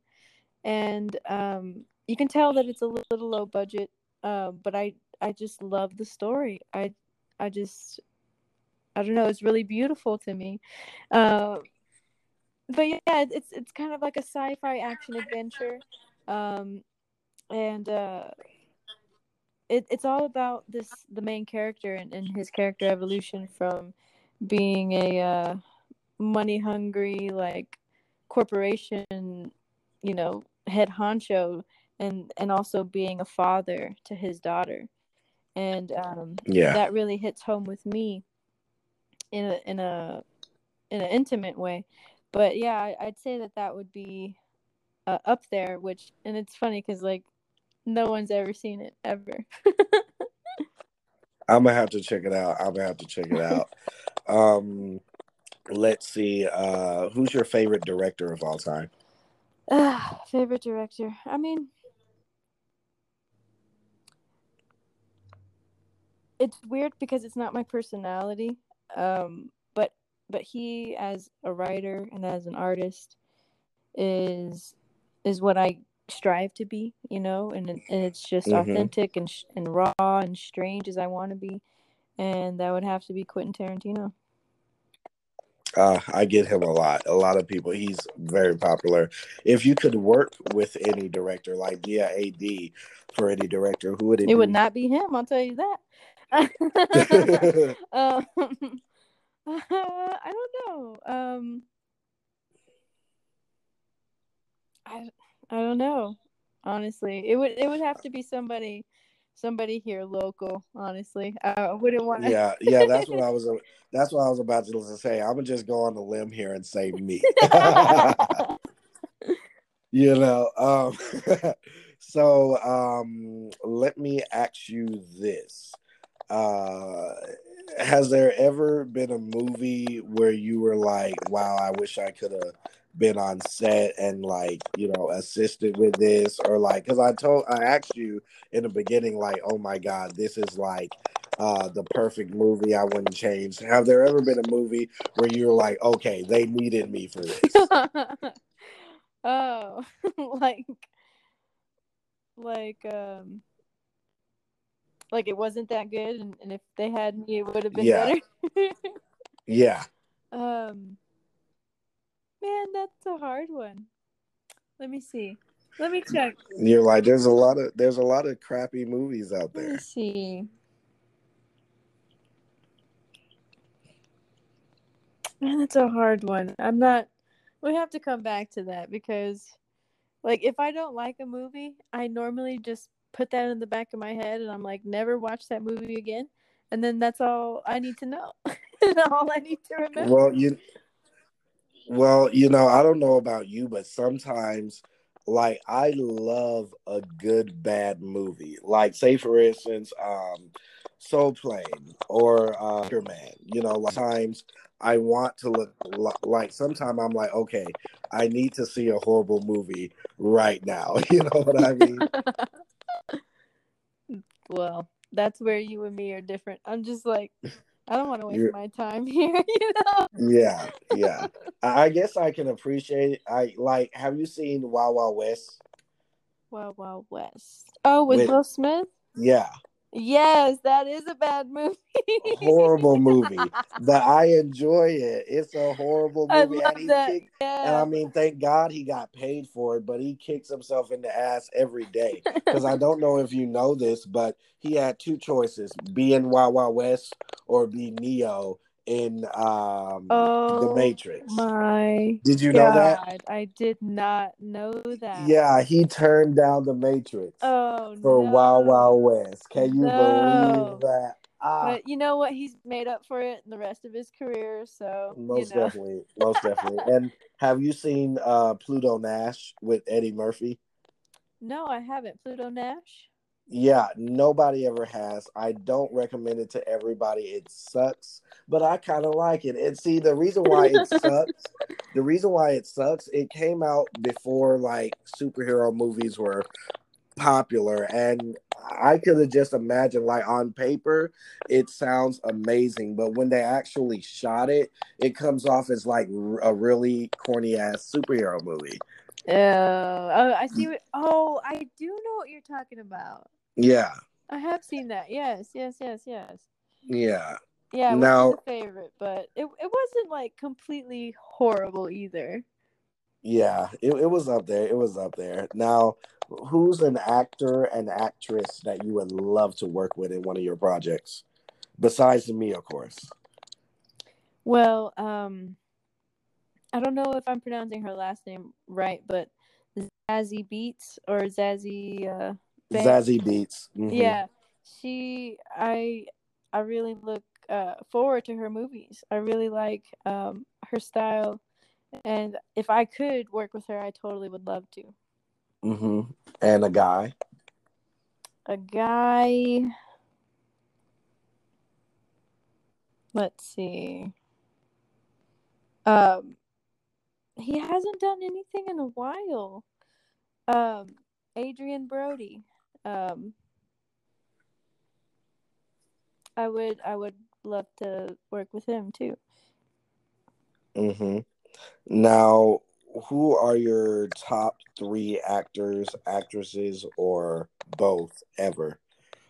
And um you can tell that it's a little low budget. Uh, but I I just love the story. I I just I don't know, it's really beautiful to me. Uh, but yeah, it's it's kind of like a sci-fi action adventure, um, and uh, it it's all about this the main character and, and his character evolution from being a uh, money hungry like corporation, you know, head honcho, and and also being a father to his daughter, and um, yeah, that really hits home with me in a in a in an intimate way but yeah, I, would say that that would be uh, up there. Which and it's funny because like no one's ever seen it ever. I'm gonna have to check it out. I'm gonna have to check it out. um, let's see. Uh, who's your favorite director of all time? Uh, favorite director. I mean, it's weird because it's not my personality. Um, but he as a writer and as an artist is is what I strive to be, you know, and and it's just mm-hmm. authentic and and raw and strange as I want to be, and that would have to be Quentin Tarantino. Uh, I get him a lot. A lot of people. He's very popular. If you could work with any director, like be a AD for any director, who would it? It be? would not be him. I'll tell you that. um, uh, I don't know. Um, I I don't know. Honestly, it would it would have to be somebody somebody here local. Honestly, I wouldn't want. Yeah, yeah, that's what I was. That's what I was about to say. I'm gonna just go on the limb here and say me. you know, um, So um, let me ask you this: uh, Has there ever been a movie where you were like, "Wow, I wish I could have been on set and like you know assisted with this," or like because I told I asked you in the beginning, like, "Oh my God, this is like." Uh, the perfect movie I wouldn't change. Have there ever been a movie where you were like, okay, they needed me for this? oh, like like um like it wasn't that good and, and if they had me it would have been Yeah. better yeah. um man that's a hard one let me see let me check You're like, there's a lot of there's a lot of crappy movies out let me there. see man that's a hard one i'm not we have to come back to that because like if i don't like a movie i normally just put that in the back of my head and i'm like never watch that movie again and then that's all i need to know and all i need to remember Well, you well, you know, I don't know about you, but sometimes like I love a good bad movie. Like say for instance, um Soul Plane or uh Man. You know, like times I want to look like sometimes I'm like, okay, I need to see a horrible movie right now. You know what I mean? well that's where you and me are different i'm just like i don't want to waste You're- my time here you know Yeah, yeah. I guess I can appreciate it. I like have you seen Wild Wild West? Wild Wild West. Oh, with, With- Will Smith? Yeah. Yes, that is a bad movie. horrible movie, but I enjoy it. It's a horrible I movie, love and that. kicked. Yeah. And I mean, thank God he got paid for it, but he kicks himself in the ass every day. Because I don't know if you know this, but he had two choices: be in Wild Wild West or be Neo in um, oh, The Matrix. My Did you know that? I did not know that. Yeah, he turned down The Matrix Oh for no. Wild Wild West. Can you No. believe that? Ah. But you know what? He's made up for it in the rest of his career. So Most you know. definitely, most definitely. And have you seen uh Pluto Nash with Eddie Murphy? No, I haven't. Pluto Nash. Yeah, nobody ever has. I don't recommend it to everybody. It sucks, but I kind of like it. And see, the reason why it sucks, the reason why it sucks, it came out before like superhero movies were popular, and I could have just imagined like on paper, it sounds amazing, but when they actually shot it, it comes off as like r- a really corny ass superhero movie. Oh, oh, I see what. Oh, I do know what you're talking about. Yeah, I have seen that. Yes, yes, yes, yes. yeah. Yeah, it Now- wasn't favorite, but it it wasn't like completely horrible either. Yeah, it, it was up there. It was up there. Now, who's an actor and actress that you would love to work with in one of your projects? Besides me, of course. Well, um, I don't know if I'm pronouncing her last name right, but Zazie Beetz or Zazie. Uh, Banks. Zazie Beetz. Mhm. Yeah, she. I. I really look uh, forward to her movies. I really like um, her style, and if I could work with her, I totally would love to. Mm-hmm. And a guy. A guy. Let's see. Um, he hasn't done anything in a while. Um, Adrien Brody. Um, I would I would love to work with him too. hmm Now, who are your top three actors, actresses, or both ever?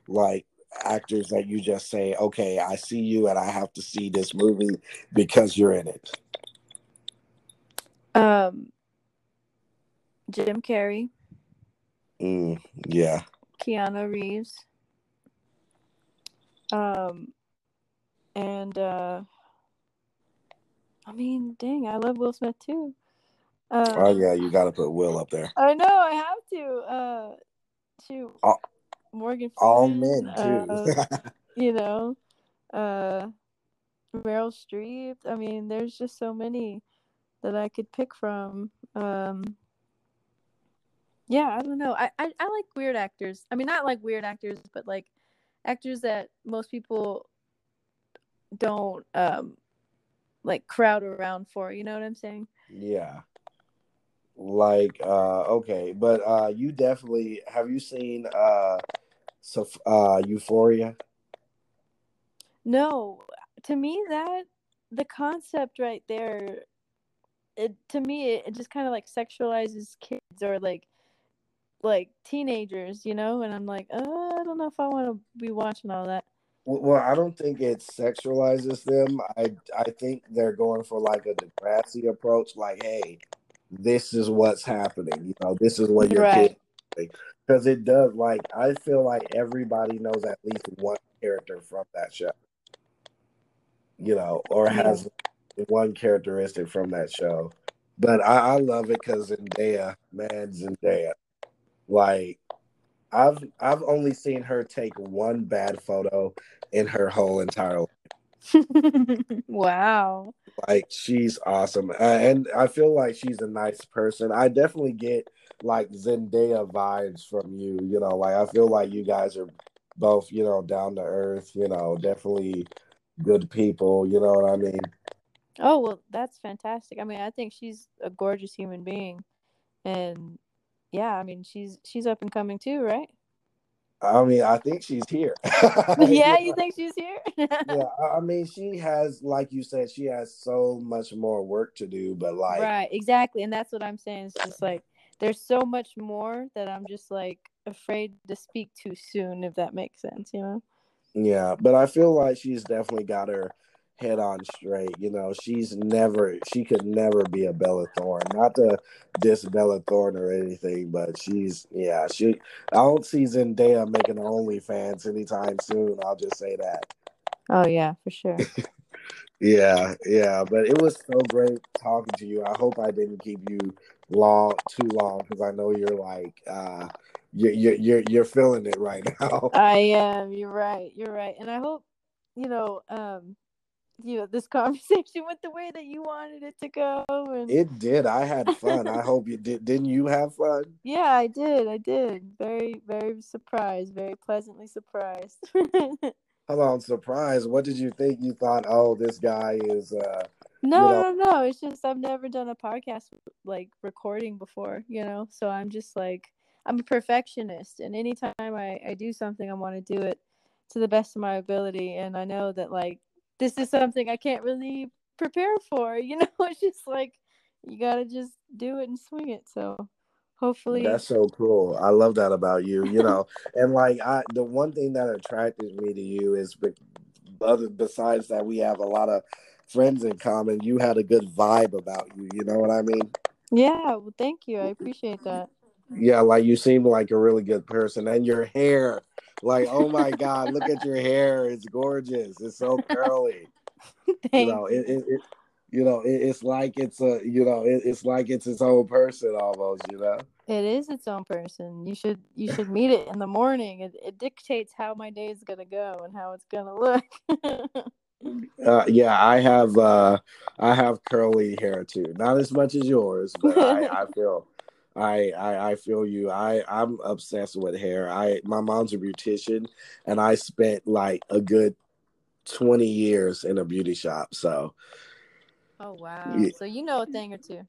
Like actors that you just say, okay, I see you and I have to see this movie because you're in it. Um, Jim Carrey, Mm, yeah. Keanu Reeves. Um, and uh, I mean, dang, I love Will Smith too. Uh, Oh yeah, you got to put Will up there. I know I have to. Uh, shoot, All- Morgan All men too. uh, you know, uh, Meryl Streep. I mean, there's just so many that I could pick from. Um, Yeah, I don't know. I, I I like weird actors. I mean, not like weird actors, but like actors that most people don't um like crowd around for. You know what I'm saying? Yeah. Like uh okay, but uh you definitely have you seen uh so uh Euphoria? No, to me that the concept right there, it to me it, it just kind of like sexualizes kids or like like teenagers, you know. And I'm like, uh, I don't know if I want to be watching all that. Well, I don't think it sexualizes them. I I think they're going for like a Degrassi approach, like, hey, this is what's happening. You know, this is what your Right. kid because it does. Like, I feel like everybody knows at least one character from that show. You know, or has one characteristic from that show. But I, I love it because Zendaya, man, Zendaya, like I've I've only seen her take one bad photo in her whole entire life. wow. Like she's awesome, uh, and I feel like she's a nice person. I definitely get like Zendaya vibes from you. You know, like I feel like you guys are both, you know, down to earth. You know, definitely good people. You know what I mean? Oh well, that's fantastic. I mean, I think she's a gorgeous human being, and yeah, I mean, she's she's up and coming too, right? I mean, I think she's here. yeah, you think she's here? yeah, I I mean, she has, like you said, she has so much more work to do. But like, right, exactly, and that's what I'm saying. It's just like there's so much more that I'm just like afraid to speak too soon, if that makes sense, you know? Yeah, but I feel like she's definitely got her head on straight. You know, she's never, she could never be a Bella Thorne. Not to diss Bella Thorne or anything, but she's, yeah, she. I don't see Zendaya making OnlyFans anytime soon. I'll just say that. Oh yeah, for sure. Yeah, yeah, but it was so great talking to you. I hope I didn't keep you long, too long, because I know you're like, uh, you're you're you're, you're feeling it right now. I am. You're right. You're right, and I hope you know, um, you know, this conversation went the way that you wanted it to go. And It did. I had fun. I hope you did. Didn't you have fun? yeah, I did. I did. Very, very surprised. Very pleasantly surprised. Hold on, surprise. What did you think? You thought, oh, this guy is uh No, know- no, no. It's just I've never done a podcast like recording before, you know. So I'm just like I'm a perfectionist, and anytime I I do something, I want to do it to the best of my ability, and I know that like this is something I can't really prepare for, you know. It's just like you gotta just do it and swing it. So hopefully, that's so cool. I love that about you, you know. and like I the one thing that attracted me to you is be- other besides that we have a lot of friends in common, you had a good vibe about you, you know what I mean? yeah. Well, thank you. I appreciate that. Yeah, like you seem like a really good person and your hair. Like, oh my god, look at your hair. It's gorgeous. It's so curly. You know it, it, it you know it, it's like it's a you know it, it's like it's its own person almost you know It is its own person. You should you should meet it in the morning. It, it dictates how my day is gonna go and how it's gonna look. uh, yeah i have uh i have curly hair too not as much as yours but i i feel I, I I feel you. I I'm obsessed with hair. I my mom's a beautician, and I spent like a good twenty years in a beauty shop. So oh wow! Yeah. So you know a thing or two.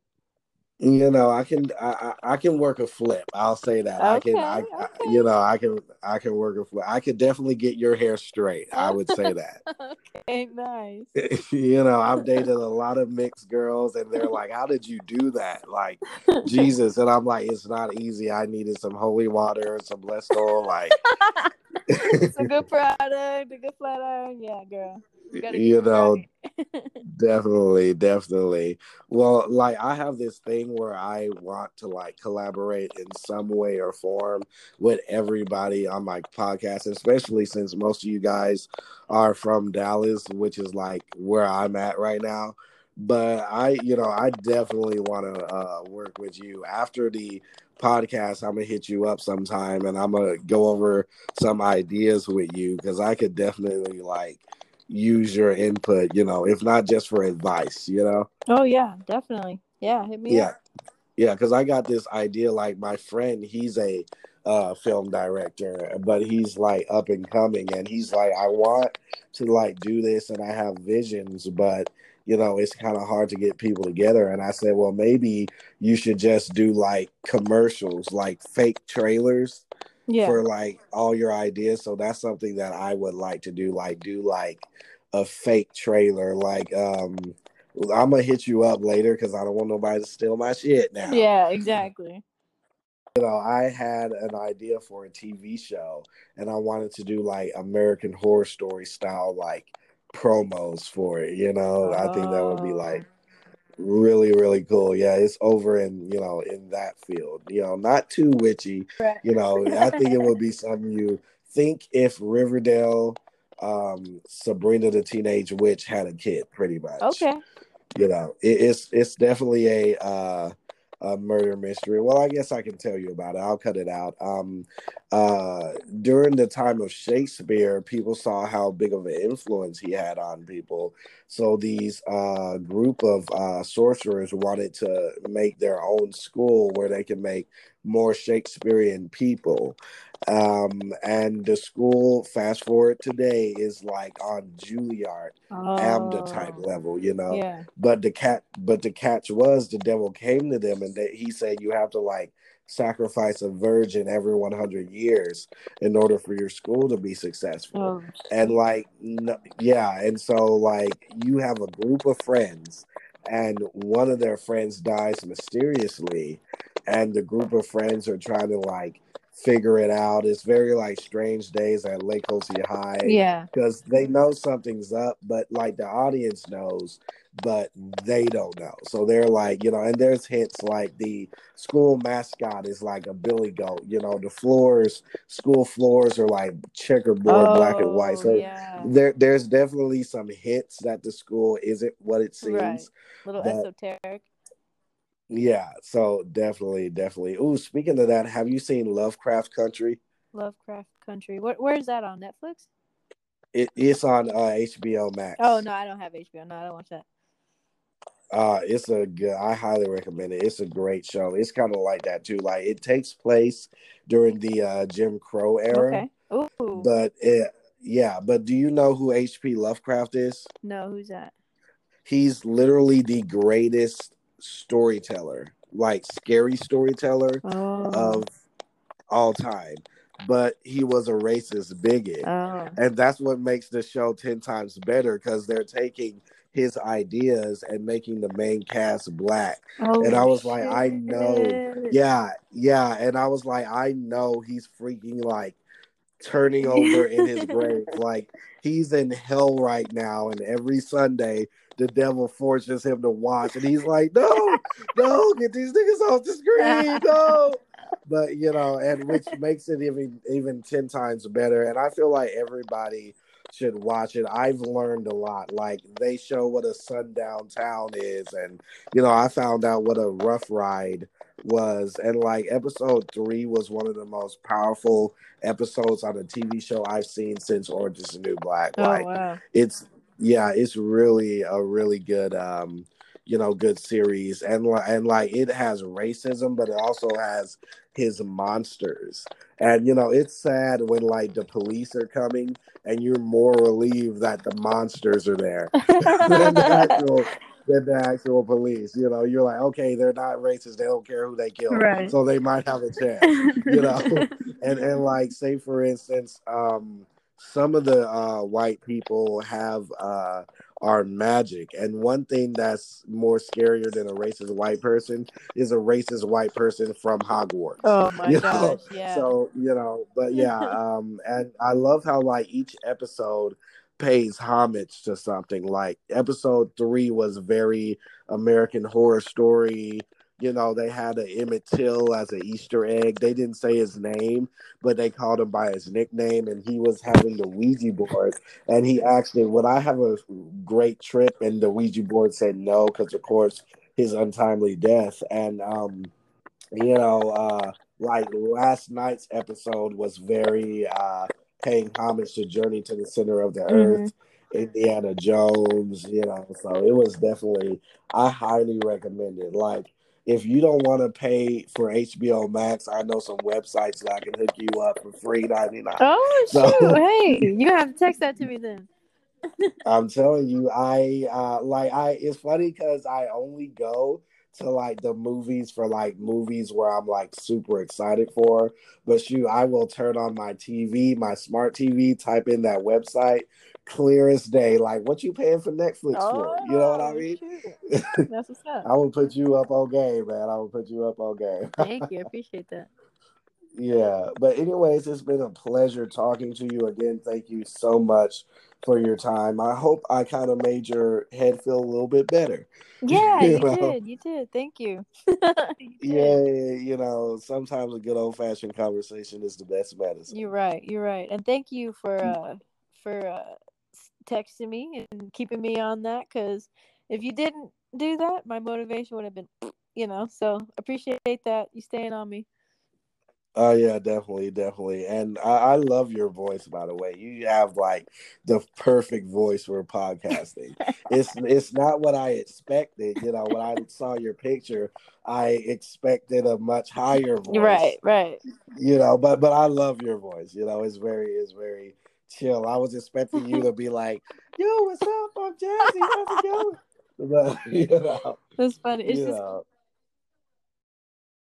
You know i can i i I can work a flip i'll say that i can I, Okay, I you know i can i can work a flip i could definitely get your hair straight i would say that okay, nice. you know i've dated a lot of mixed girls and they're like how did you do that like jesus and i'm like it's not easy i needed some holy water some blessed oil like it's a good product, a good flat iron. Yeah, girl. You, gotta you get it know right. Definitely, definitely. Well, like I have this thing where I want to like collaborate in some way or form with everybody on my podcast, especially since most of you guys are from Dallas, which is like where I'm at right now. But I, you know, I definitely want to uh, work with you after the podcast. I'm gonna hit you up sometime, and I'm gonna go over some ideas with you because I could definitely like use your input, you know, if not just for advice, you know. oh yeah, definitely. Yeah, hit me Yeah. up. Yeah, because I got this idea. Like my friend, he's a uh, film director, but he's like up and coming, and he's like, I want to like do this, and I have visions, but you know, it's kind of hard to get people together. And I said, well, maybe you should just do like commercials, like fake trailers Yeah. for like all your ideas. So that's something that I would like to do, like do like a fake trailer. Like um I'm gonna hit you up later because I don't want nobody to steal my shit now. Yeah, exactly. You know, I had an idea for a TV show and I wanted to do like American horror story style like promos for it, you know. I think that would be Oh. like really, really cool. Yeah, it's over in, you know, in that field. You know, not too witchy, Right. you know, I think it would be something you think if Riverdale, um, Sabrina the Teenage Witch had a kid, pretty much. Okay. You know, it, it's it's definitely a uh, a murder mystery. Well, I guess I can tell you about it. I'll cut it out. Um, uh, during the time of Shakespeare, people saw how big of an influence he had on people. So these uh, group of uh, sorcerers wanted to make their own school where they can make more Shakespearean people. Um, and the school, fast forward today, is like on Juilliard, AMDA type Oh. level, you know Yeah. but the cat but the catch was the devil came to them and they, he said you have to like sacrifice a virgin every 100 years in order for your school to be successful Oh. and like no, yeah and so like you have a group of friends and one of their friends dies mysteriously and the group of friends are trying to like figure it out it's very like strange days at lake Holsey high Yeah. because they know something's up, but like the audience knows, but they don't know. So they're like, you know, and there's hints like the school mascot is like a billy goat. You know, the floors, school floors are like checkerboard, black and white. Oh, So yeah. there, there's definitely some hints that the school isn't what it seems. Right. Little but- esoteric. Yeah, so definitely, definitely. Ooh, speaking of that, have you seen Lovecraft Country? Lovecraft Country. Where, where is that on Netflix? It, it's on uh, HBO Max. Oh no, I don't have HBO. No, I don't watch that. Uh, it's a good. I highly recommend it. It's a great show. It's kind of like that too. Like it takes place during the uh, Jim Crow era, Okay. Ooh. but it, yeah. But do you know who H.P. Lovecraft is? no, who's that? He's literally the greatest storyteller, like scary storyteller Oh. of all time. But he was a racist bigot. oh. and that's what makes the show 10 times better because they're taking his ideas and making the main cast black. Oh, and I was like, I know. yeah yeah. And i was like i know he's freaking like turning over in his grave. Like he's in hell right now. And every sunday the devil forces him to watch. And he's like no no get these niggas off the screen. No. But you know and which makes it even even 10 times better. And i feel like everybody should watch it. I've learned a lot. Like they show what a sundown town is and you know i found out what a rough ride was. And like episode three was one of the most powerful episodes on a tv show i've seen since orange is the new black. Oh like wow. it's yeah it's really a really good um you know good series. And and like it has racism but it also has his monsters. And you know it's sad when like the police are coming and you're more relieved that the monsters are there than the actual than the actual police. You know you're like okay they're not racist. They don't care who they kill Right. so they might have a chance you know? And and like say for instance um some of the uh white people have uh are magic and one thing that's more scarier than a racist white person is a racist white person from hogwarts oh my You gosh. Yeah. so you know but yeah um and i love how like each episode pays homage to something like episode three was very american horror story you know they had a emmett till as an easter egg they didn't say his name but they called him by his nickname and he was having the ouija board and he actually would i have a great trip and the ouija board said no because of course his untimely death and um you know uh like last night's episode was very uh paying homage to Journey to the Center of the Mhm. Earth, Indiana Jones, you know. So it was definitely I highly recommend it. Like if you don't want to pay for HBO Max, I know some websites that I can hook you up for free ninety nine. Oh so, shoot! hey, you have to text that to me then. I'm telling you, I uh like I. It's funny because I only go to like the movies for like movies where I'm like super excited for. But shoot, I will turn on my TV, my smart TV, type in that website, clear as day. Like, what you paying for Netflix oh, for? You know what I oh, mean? That's what's up. I will put you up on game, man. I will put you up on game. Thank you. Appreciate that. Yeah, but anyways, it's been a pleasure talking to you again. Thank you so much for your time. I hope I kind of made your head feel a little bit better. Yeah, you, you know? did. You did. Thank you. you did. Yeah, you know, sometimes a good old fashioned conversation is the best medicine. You're right. You're right. And thank you for uh for uh texting me and keeping me on that because if you didn't do that, my motivation would have been, you know. So appreciate that you staying on me. Oh yeah, definitely, definitely, and I, I, love your voice. By the way, you have like the perfect voice for podcasting. it's it's not what I expected. You know, when I saw your picture, I expected a much higher voice. Right, right. You know, but but I love your voice. You know, it's very it's very chill. I was expecting you to be like, "Yo, what's up? I'm Jazzy. How's it going?" But you know, that's funny. It's just know